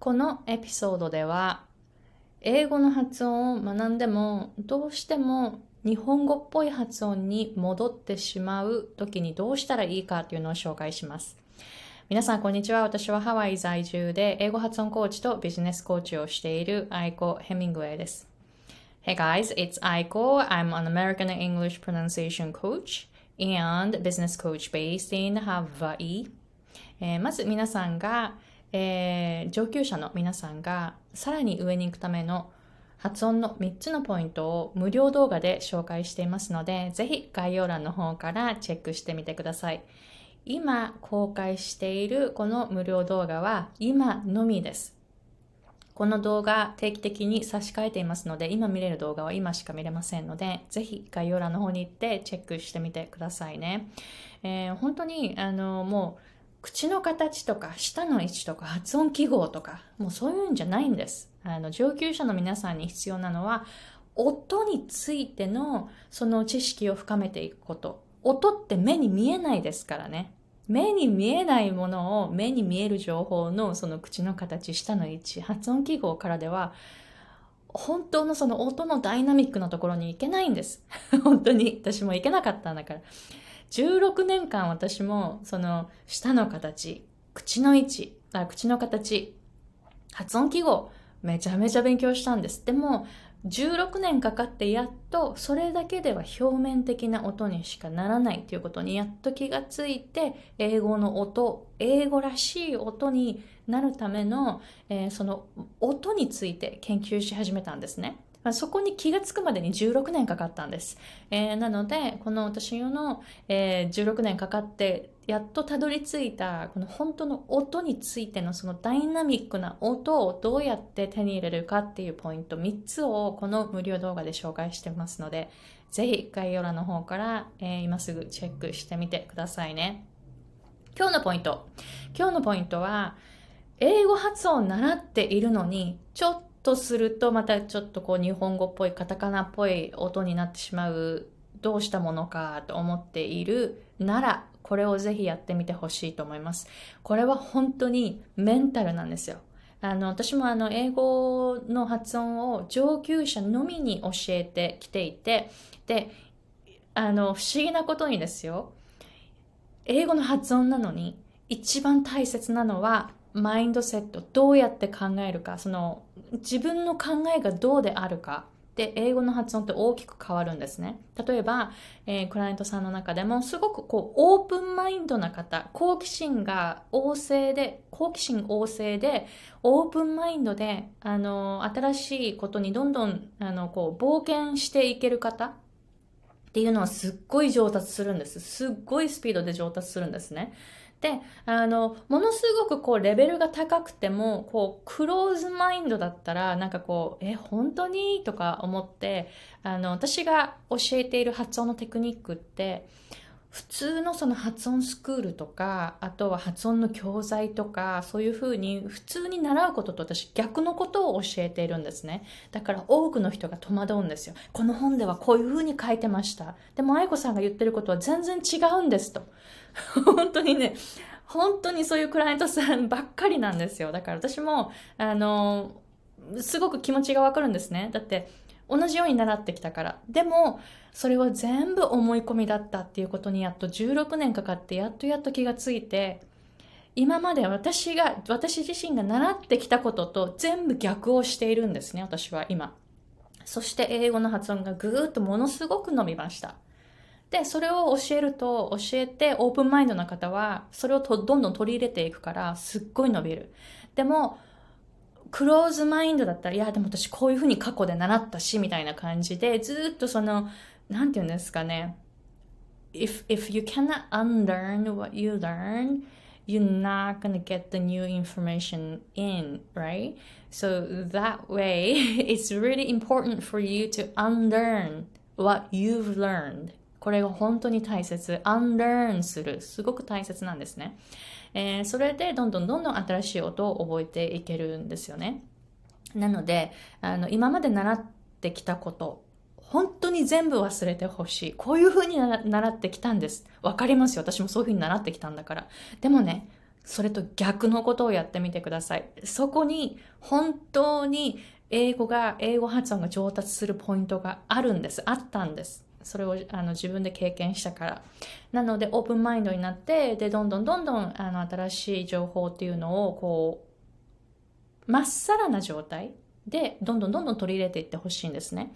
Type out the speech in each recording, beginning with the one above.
このエピソードでは英語の発音を学んでもどうしても日本語っぽい発音に戻ってしまう時にどうしたらいいかというのを紹介します。皆さん、こんにちは。私はハワイ在住で英語発音コーチとビジネスコーチをしているアイコ・ヘミングウェイです。Hey guys, it's Aiko. I'm an American English pronunciation coach and business coach based in Hawaii. えー、まず皆さんが、えー、上級者の皆さんがさらに上に行くための発音の3つのポイントを無料動画で紹介していますので、ぜひ概要欄の方からチェックしてみてください。今公開しているこの無料動画は今のみです。この動画定期的に差し替えていますので、今見れる動画は今しか見れませんので、ぜひ概要欄の方に行ってチェックしてみてくださいね。えー、本当に、あの、もう、口の形とか舌の位置とか発音記号とかもうそういうんじゃないんです。あの上級者の皆さんに必要なのは音についてのその知識を深めていくこと。音って目に見えないですからね。目に見えないものを目に見える情報のその口の形、舌の位置、発音記号からでは本当のその音のダイナミックなところに行けないんです。本当に私も行けなかったんだから。16年間私もその舌の形、口の位置、あ口の形、発音記号、めちゃめちゃ勉強したんです。でも、16年かかってやっとそれだけでは表面的な音にしかならないということにやっと気がついて英語の音英語らしい音になるための、えー、その音について研究し始めたんですね。まあ、そこに気がつくまでに16年かかったんです。えー、なので、この私の、えー、16年かかって、やっとたどり着いた、この本当の音についてのそのダイナミックな音をどうやって手に入れるかっていうポイント3つをこの無料動画で紹介してますので、ぜひ概要欄の方から、えー、今すぐチェックしてみてくださいね。今日のポイント。今日のポイントは、英語発音を習っているのに、ちょっとするとまたちょっとこう日本語っぽいカタカナっぽい音になってしまうどうしたものかと思っているならこれをぜひやってみてほしいと思います。これは本当にメンタルなんですよ。あの私もあの英語の発音を上級者のみに教えてきていてであの不思議なことにですよ英語の発音なのに一番大切なのはマインドセットどうやって考えるかその自分の考えがどうであるか。で英語の発音って大きく変わるんですね。例えば、えー、クライアントさんの中でもすごくこうオープンマインドな方好奇心が旺盛で好奇心旺盛でオープンマインドであの新しいことにどんどんあのこう冒険していける方っていうのはすっごい上達するんです。すっごいスピードで上達するんですね。で、あの、ものすごくこうレベルが高くても、こう、クローズマインドだったら、なんかこう、え、本当に？とか思って、あの、私が教えている発音のテクニックって、普通のその発音スクールとか、あとは発音の教材とか、そういうふうに普通に習うことと私逆のことを教えているんですね。だから多くの人が戸惑うんですよ。この本ではこういうふうに書いてました。でも愛子さんが言ってることは全然違うんですと。本当にね、本当にそういうクライアントさんばっかりなんですよ。だから私も、あの、すごく気持ちがわかるんですね。だって、同じように習ってきたから。でも、それは全部思い込みだったっていうことにやっと16年かかって、やっとやっと気がついて、今まで私が、私自身が習ってきたことと全部逆をしているんですね、私は今。そして英語の発音がぐーっとものすごく伸びました。で、それを教えると、教えてオープンマインドな方は、それをとどんどん取り入れていくから、すっごい伸びる。でも、クローズマインドだったら、いや、でも私こういうふうに過去で習ったし、みたいな感じで、ずっとその、なんて言うんですかね。If, if you cannot unlearn what you learn, you're not gonna get the new information in, right? So that way, it's really important for you to unlearn what you've learned. これが本当に大切。unlearn する。すごく大切なんですね。えー、それでどんどんどんどん新しい音を覚えていけるんですよね。なので、あの、今まで習ってきたこと、本当に全部忘れてほしい。こういう風に習ってきたんです。わかりますよ。私もそういう風に習ってきたんだから。でもね、それと逆のことをやってみてください。そこに本当に英語が、英語発音が上達するポイントがあるんです。あったんです。それをあの自分で経験したから。なので、オープンマインドになって、で、どんどんどんどんあの新しい情報っていうのを、こう、まっさらな状態で、どんどんどんどん取り入れていってほしいんですね。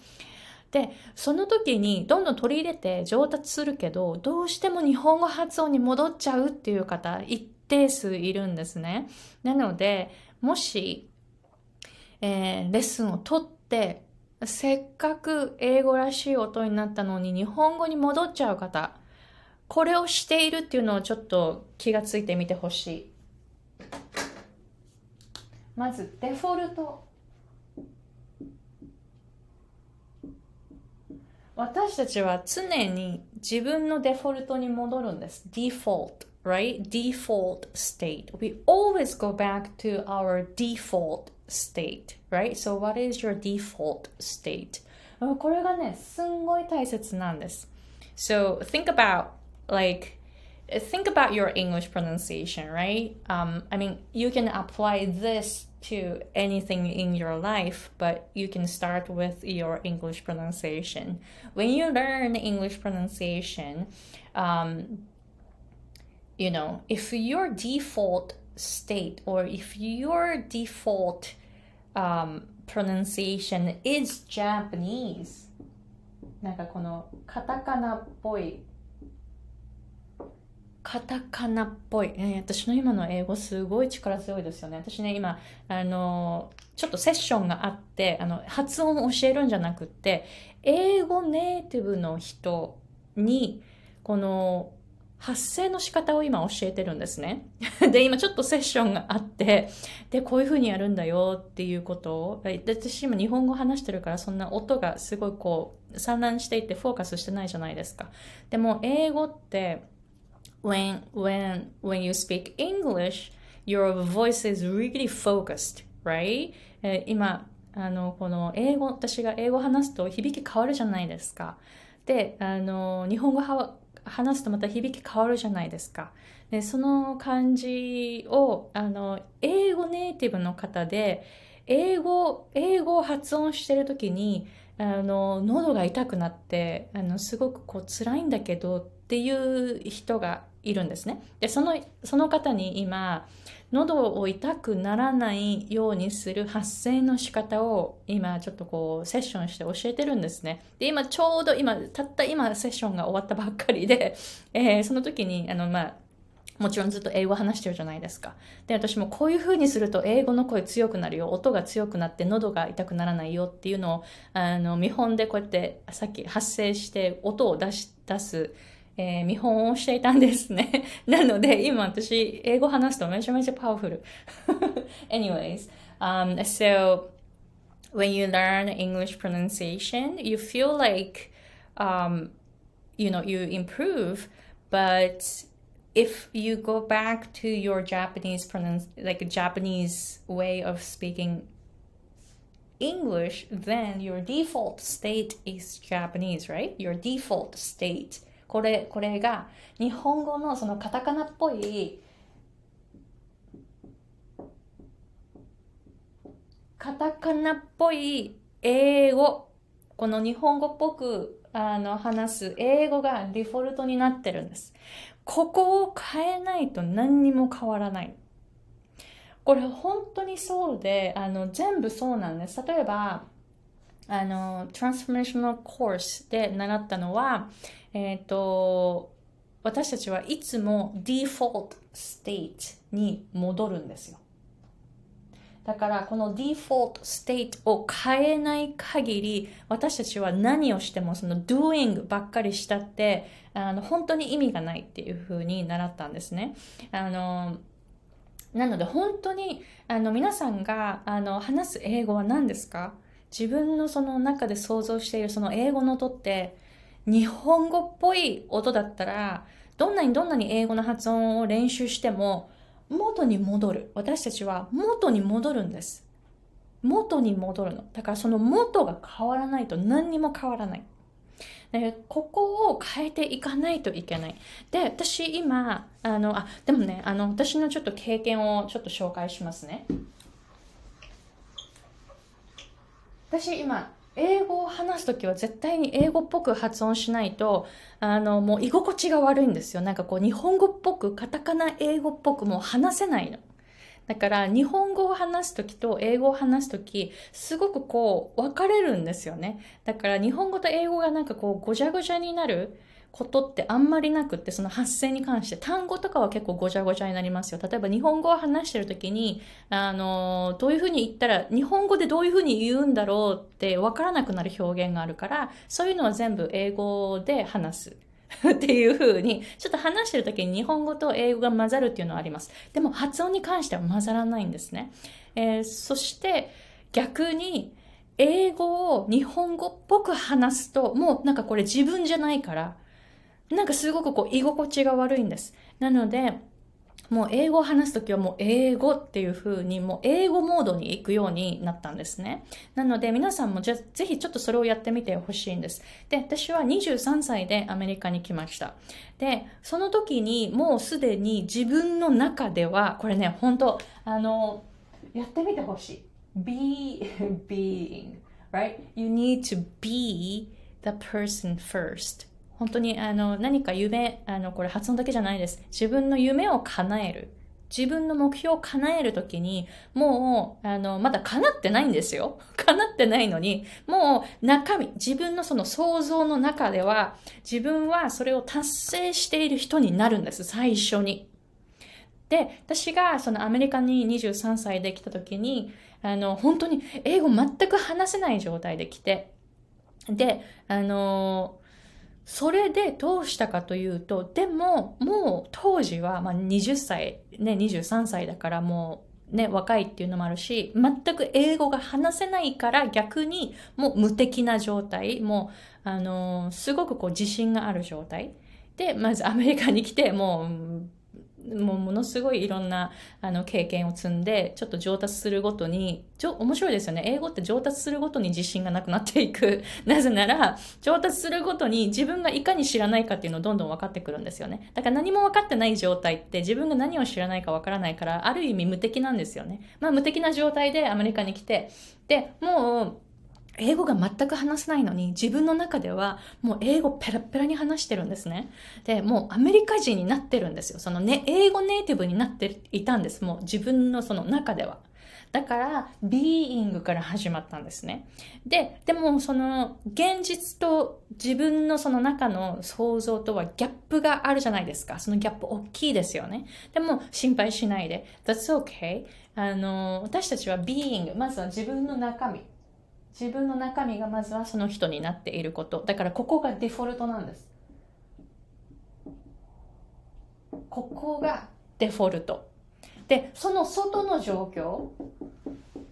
で、その時にどんどん取り入れて上達するけど、どうしても日本語発音に戻っちゃうっていう方、一定数いるんですね。なので、もし、えー、レッスンを取って、せっかく英語らしい音になったのに日本語に戻っちゃう方、これをしているっていうのをちょっと気がついてみてほしい。まず、デフォルト。私たちは常に自分のデフォルトに戻るんです。default, right? default state. We always go back to our default state, right? So what is your default state? これがね、すんごい大切なんです。So think about like think about your English pronunciation, right? Um, I mean, you can apply this to anything in your life, but you can start with your English pronunciation. When you learn English pronunciation, um, you know, if your default state or if your default um, pronunciation is Japanese なんかこのカタカナっぽいカタカナっぽい、えー、私の今の英語すごい力強いですよね。私ね、今、あの、ちょっとセッションがあって、あの、発音を教えるんじゃなくて、英語ネイティブの人に、この、発声の仕方を今教えてるんですね。で、今ちょっとセッションがあって、で、こういう風にやるんだよっていうことを、私今日本語話してるからそんな音がすごいこう散乱していってフォーカスしてないじゃないですか。でも英語って、when when when you speak English, your voice is really focused, right? 今あのこの英語私が英語話すと響き変わるじゃないですか。であの日本語は話すとまた響き変わるじゃないですか。でその感じをあの英語ネイティブの方で英語英語を発音してる時にあの喉が痛くなってあのすごくこう辛いんだけどっていう人がいるんですね。で、その、その方に今、喉を痛くならないようにする発声の仕方を今ちょっとこうセッションして教えてるんですね。で、今ちょうど今、たった今セッションが終わったばっかりで、えー、その時に、あの、まあ、もちろんずっと英語話してるじゃないですか。で、私もこういう風にすると英語の声強くなるよ。音が強くなって喉が痛くならないよっていうのを、あの、見本でこうやってさっき発声して音を出し、出すえー、見本をしていたんですね。なので、今私、英語話すとめちゃめちゃパワフル。Anyways, um, so when you learn English pronunciation, you feel like, um, you know, you improve, but if you go back to your Japanese pronounce like Japanese way of speaking English, then your default state is Japanese, right? Your default state これ、これが日本語のそのカタカナっぽいカタカナっぽい英語、この日本語っぽくあの話す英語がデフォルトになってるんです。ここを変えないと何にも変わらない。これ本当にそうで、あの全部そうなんです。例えば、あの、トランスフォーメーショナルコースで習ったのは、えっ、ー、と、私たちはいつも default state に戻るんですよ。だからこの default state を変えない限り私たちは何をしてもその doing ばっかりしたってあの本当に意味がないっていうふうに習ったんですね。あのなので本当にあの皆さんがあの話す英語は何ですか？自分のその中で想像しているその英語の音って日本語っぽい音だったらどんなにどんなに英語の発音を練習しても元に戻る。私たちは元に戻るんです。元に戻るの。だからその元が変わらないと何にも変わらない。でここを変えていかないといけない。で、私今、あの、あ、でもね、あの、私のちょっと経験をちょっと紹介しますね。私今、英語を話すときは絶対に英語っぽく発音しないと、あの、もう居心地が悪いんですよ。なんかこう、日本語っぽく、カタカナ英語っぽくもう話せないの。だから日本語を話すときと英語を話すとき、すごくこう分かれるんですよね。だから日本語と英語がなんかこうごちゃごちゃになることってあんまりなくって、その発声に関して単語とかは結構ごちゃごちゃになりますよ。例えば日本語を話してるときに、あの、どういうふうに言ったら、日本語でどういうふうに言うんだろうって分からなくなる表現があるから、そういうのは全部英語で話す。っていう風に、ちょっと話してる時に日本語と英語が混ざるっていうのはあります。でも発音に関しては混ざらないんですね。えー、そして逆に英語を日本語っぽく話すと、もうなんかこれ自分じゃないから、なんかすごくこう居心地が悪いんです。なので、もう英語を話すときはもう英語っていう風にもう英語モードに行くようになったんですね。なので皆さんもじゃぜひちょっとそれをやってみてほしいんです。で、私は23歳でアメリカに来ました。で、その時にもうすでに自分の中では、これね、本当あの、やってみてほしい。be, being, right? You need to be the person first. 本当にあの何か夢、あのこれ発音だけじゃないです。自分の夢を叶える。自分の目標を叶えるときに、もう、あの、まだ叶ってないんですよ。叶ってないのに、もう中身、自分のその想像の中では、自分はそれを達成している人になるんです、最初に。で、私がそのアメリカに23歳で来た時に、あの、本当に英語全く話せない状態で来て、で、あの、それでどうしたかというと、でも、もう当時は、まあ、20歳、ね、23歳だからもう、ね、若いっていうのもあるし、全く英語が話せないから逆にもう無敵な状態、もう、あのー、すごくこう自信がある状態。で、まずアメリカに来て、もう、もうものすごいいろんなあの経験を積んで、ちょっと上達するごとに、ちょ、面白いですよね。英語って上達するごとに自信がなくなっていく。なぜなら、上達するごとに自分がいかに知らないかっていうのをどんどん分かってくるんですよね。だから何も分かってない状態って自分が何を知らないか分からないから、ある意味無敵なんですよね。まあ無敵な状態でアメリカに来て、で、もう、英語が全く話せないのに自分の中ではもう英語ペラペラに話してるんですね。で、もうアメリカ人になってるんですよ。そのね、英語ネイティブになっていたんです。もう自分のその中では。だから、ビーイングから始まったんですね。で、でもその現実と自分のその中の想像とはギャップがあるじゃないですか。そのギャップ大きいですよね。でも心配しないで。That's okay. あの、私たちはビーイング、まずは自分の中身。自分の中身がまずはその人になっていること。だからここがデフォルトなんです。ここがデフォルト。でその外の状況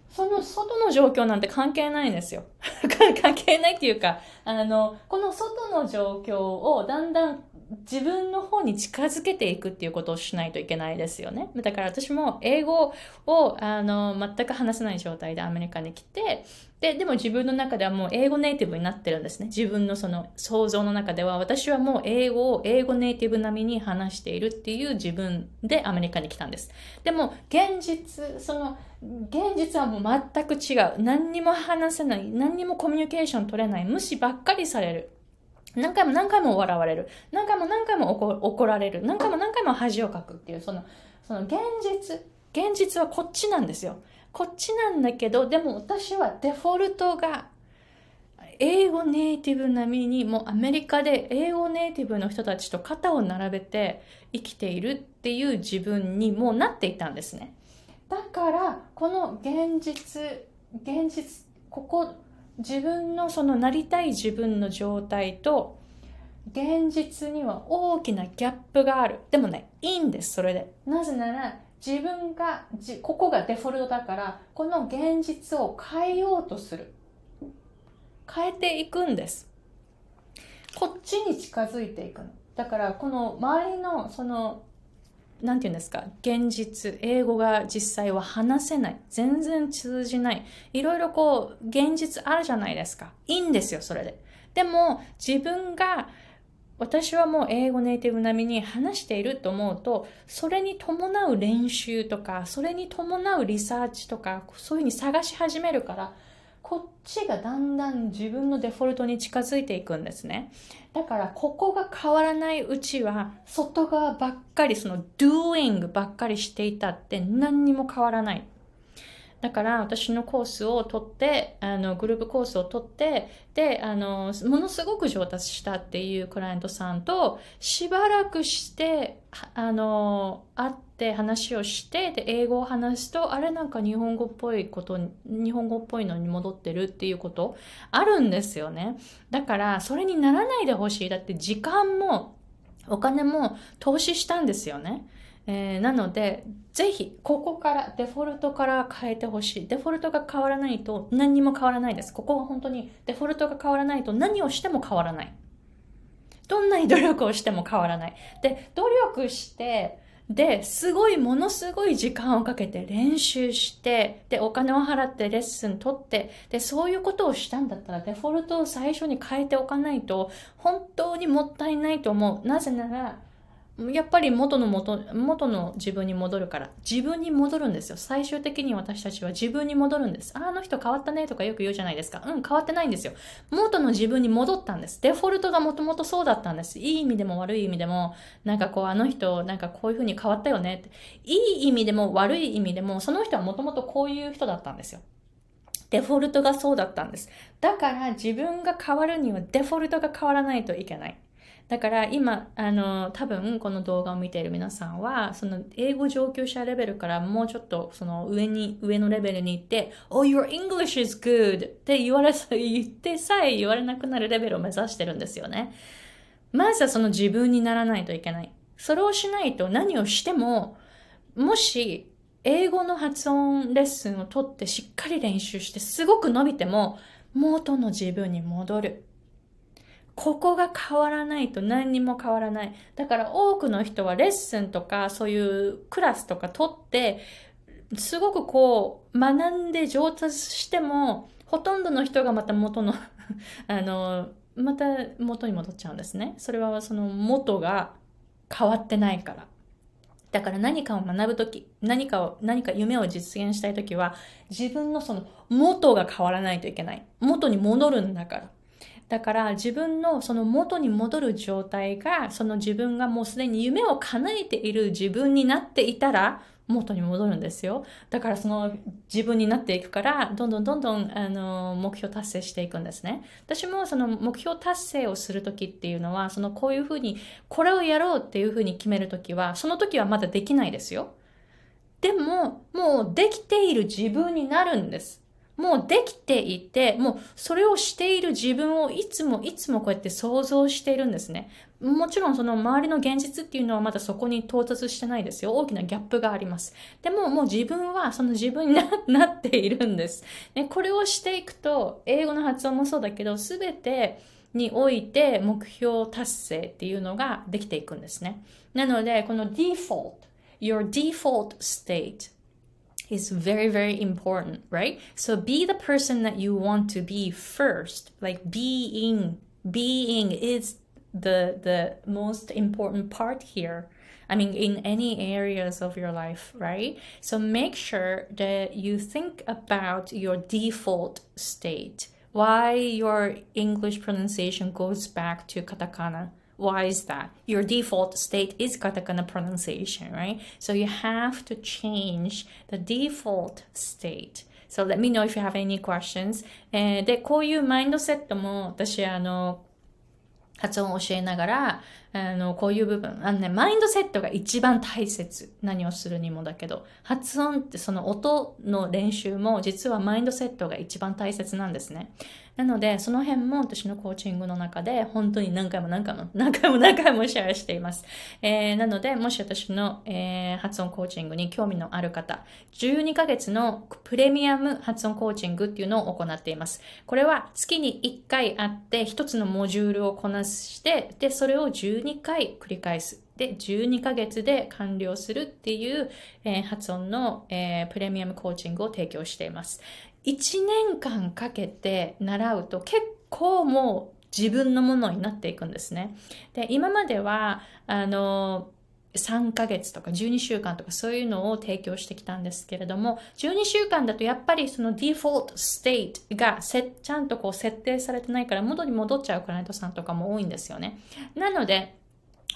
その外の状況なんて関係ないんですよ。関係ないっていうかあのこの外の状況をだんだん自分の方に近づけていくっていうことをしないといけないですよね。だから私も英語をあの全く話せない状態でアメリカに来て、で、でも自分の中ではもう英語ネイティブになってるんですね。自分のその想像の中では私はもう英語を英語ネイティブ並みに話しているっていう自分でアメリカに来たんです。でも現実、その現実はもう全く違う。何にも話せない。何にもコミュニケーション取れない。無視ばっかりされる。何回も何回も笑われる。何回も何回も怒られる。何回も何回も恥をかくっていう、その、その現実、現実はこっちなんですよ。こっちなんだけど、でも私はデフォルトが英語ネイティブ並みにもうアメリカで英語ネイティブの人たちと肩を並べて生きているっていう自分にもうなっていたんですね。だからこの現実、現実、ここ自分のそのなりたい自分の状態と現実には大きなギャップがある。でもね、いいんです、それで。なぜなら、自分が、ここがデフォルトだから、この現実を変えようとする。変えていくんです。こっちに近づいていくの。だから、この周りの、その、なんて言うんですか、現実、英語が実際は話せない。全然通じない。いろいろこう、現実あるじゃないですか。いいんですよ、それで。でも自分が私はもう英語ネイティブ並みに話していると思うと、それに伴う練習とか、それに伴うリサーチとか、そういうふうに探し始めるから、こっちがだんだん自分のデフォルトに近づいていくんですね。だから、ここが変わらないうちは、外側ばっかり、その doing ばっかりしていたって何にも変わらない。だから私のコースを取って、あの、グループコースを取って、で、あの、ものすごく上達したっていうクライアントさんと、しばらくして、あの、会ってって話をして、で、英語を話すと、あれなんか日本語っぽいこと、日本語っぽいのに戻ってるっていうことあるんですよね。だから、それにならないでほしい。だって時間も、お金も投資したんですよね。えー、なので、ぜひ、ここから、デフォルトから変えてほしい。デフォルトが変わらないと何にも変わらないです。ここは本当に、デフォルトが変わらないと何をしても変わらない。どんなに努力をしても変わらない。で、努力して、で、すごい、ものすごい時間をかけて練習して、で、お金を払ってレッスン取って、で、そういうことをしたんだったら、デフォルトを最初に変えておかないと、本当にもったいないと思う。なぜなら、やっぱり元の元、元の自分に戻るから。自分に戻るんですよ。最終的に私たちは自分に戻るんです。あ、の人変わったねとかよく言うじゃないですか。うん、変わってないんですよ。元の自分に戻ったんです。デフォルトがもともとそうだったんです。いい意味でも悪い意味でも、なんかこう、あの人、なんかこういう風に変わったよねって。いい意味でも悪い意味でも、その人はもともとこういう人だったんですよ。デフォルトがそうだったんです。だから自分が変わるにはデフォルトが変わらないといけない。だから今、あの、多分この動画を見ている皆さんは、その英語上級者レベルからもうちょっとその上に、上のレベルに行って、Oh, your English is good! って言われ、言ってさえ言われなくなるレベルを目指してるんですよね。まずはその自分にならないといけない。それをしないと何をしても、もし英語の発音レッスンを取ってしっかり練習してすごく伸びても元の自分に戻る。ここが変わらないと何にも変わらない。だから多くの人はレッスンとかそういうクラスとか取って、すごくこう学んで上達しても、ほとんどの人がまた元の あの、また元に戻っちゃうんですね。それはその元が変わってないから。だから何かを学ぶとき、何かを、何か夢を実現したいときは、自分のその元が変わらないといけない。元に戻るんだから。だから自分のその元に戻る状態が、その自分がもうすでに夢を叶えている自分になっていたら、元に戻るんですよ。だからその自分になっていくから、どんどんどんどんあの目標達成していくんですね。私もその目標達成をするときっていうのは、そのこういうふうに、これをやろうっていうふうに決めるときは、その時はまだできないですよ。でも、もうできている自分になるんです。もうできていて、もうそれをしている自分をいつもいつもこうやって想像しているんですね。もちろんその周りの現実っていうのはまだそこに到達してないですよ。大きなギャップがあります。でももう自分はその自分になっているんです。ね、これをしていくと、英語の発音もそうだけど、すべてにおいて目標達成っていうのができていくんですね。なので、この default, your default state is very, very important, right? So be the person that you want to be first. Like being, being is the the most important part here. I mean, in any areas of your life, right? So make sure that you think about your default state. Why your English pronunciation goes back to katakana why is that? Your default state is katakana pronunciation, right? So you have to change the default state. So let me know if you have any questions. えー、で、こういうマインドセットも私、あの、発音を教えながら、 あの、こういう部分、あのね、マインドセットが一番大切。何をするにもだけど、発音ってその音の練習も実はマインドセットが一番大切なんですね。なので、その辺も私のコーチングの中で、本当に何回も何回も、何回も何回もシェアしています。えー、なので、もし私の、えー、発音コーチングに興味のある方、12ヶ月のプレミアム発音コーチングっていうのを行っています。これは月に1回あって、1つのモジュールをこなして、で、それを12 2回繰り返す。で、12ヶ月で完了するっていう、えー、発音の、えー、プレミアムコーチングを提供しています。1年間かけて習うと結構もう自分のものになっていくんですね。で、今までは、あの、3ヶ月とか12週間とかそういうのを提供してきたんですけれども、12週間だとやっぱりそのデフォルトステートがちゃんとこう設定されてないから元に戻っちゃうクライアントさんとかも多いんですよね。なので、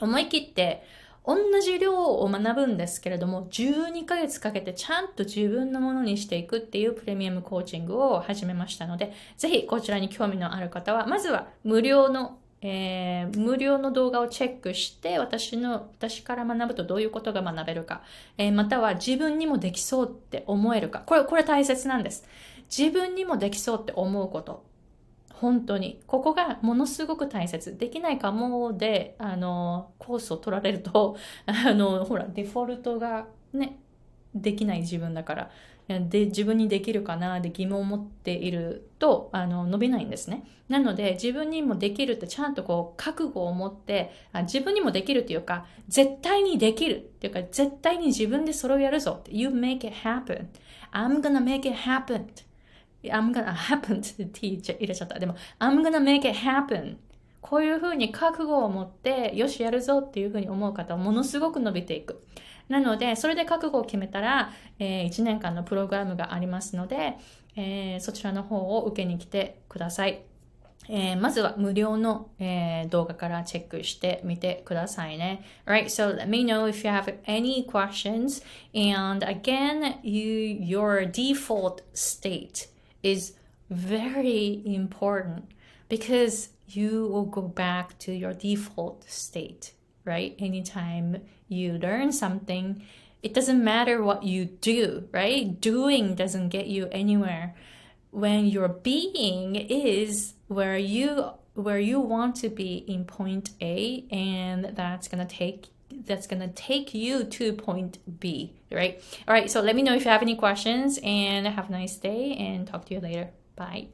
思い切って同じ量を学ぶんですけれども、12ヶ月かけてちゃんと自分のものにしていくっていうプレミアムコーチングを始めましたので、ぜひこちらに興味のある方は、まずは無料のえー、無料の動画をチェックして、私の、私から学ぶとどういうことが学べるか、えー、または自分にもできそうって思えるか。これ、これ大切なんです。自分にもできそうって思うこと。本当に。ここがものすごく大切。できないかもで、あの、コースを取られると、あの、ほら、デフォルトがね、できない自分だから。で自分にできるかな？で疑問を持っているとあの伸びないんですね。なので自分にもできるってちゃんとこう覚悟を持ってあ自分にもできるっていうか絶対にできるっていうか絶対に自分でそれをやるぞ You make it happen. I'm gonna make it happen. I'm gonna happen って t 入れちゃった。でも I'm gonna make it happen. こういうふうに覚悟を持ってよしやるぞっていうふうに思う方はものすごく伸びていく。なので、それで覚悟を決めたら、えー、1年間のプログラムがありますので、えー、そちらの方を受けに来てください。えー、まずは無料の、えー、動画からチェックしてみてくださいね。Right, so let me know if you have any questions. And again, you, your default state is very important because you will go back to your default state. right? Anytime you learn something, it doesn't matter what you do, right? Doing doesn't get you anywhere. When your being is where you where you want to be in point A and that's going to take that's going to take you to point B, right? All right, so let me know if you have any questions and have a nice day and talk to you later. Bye.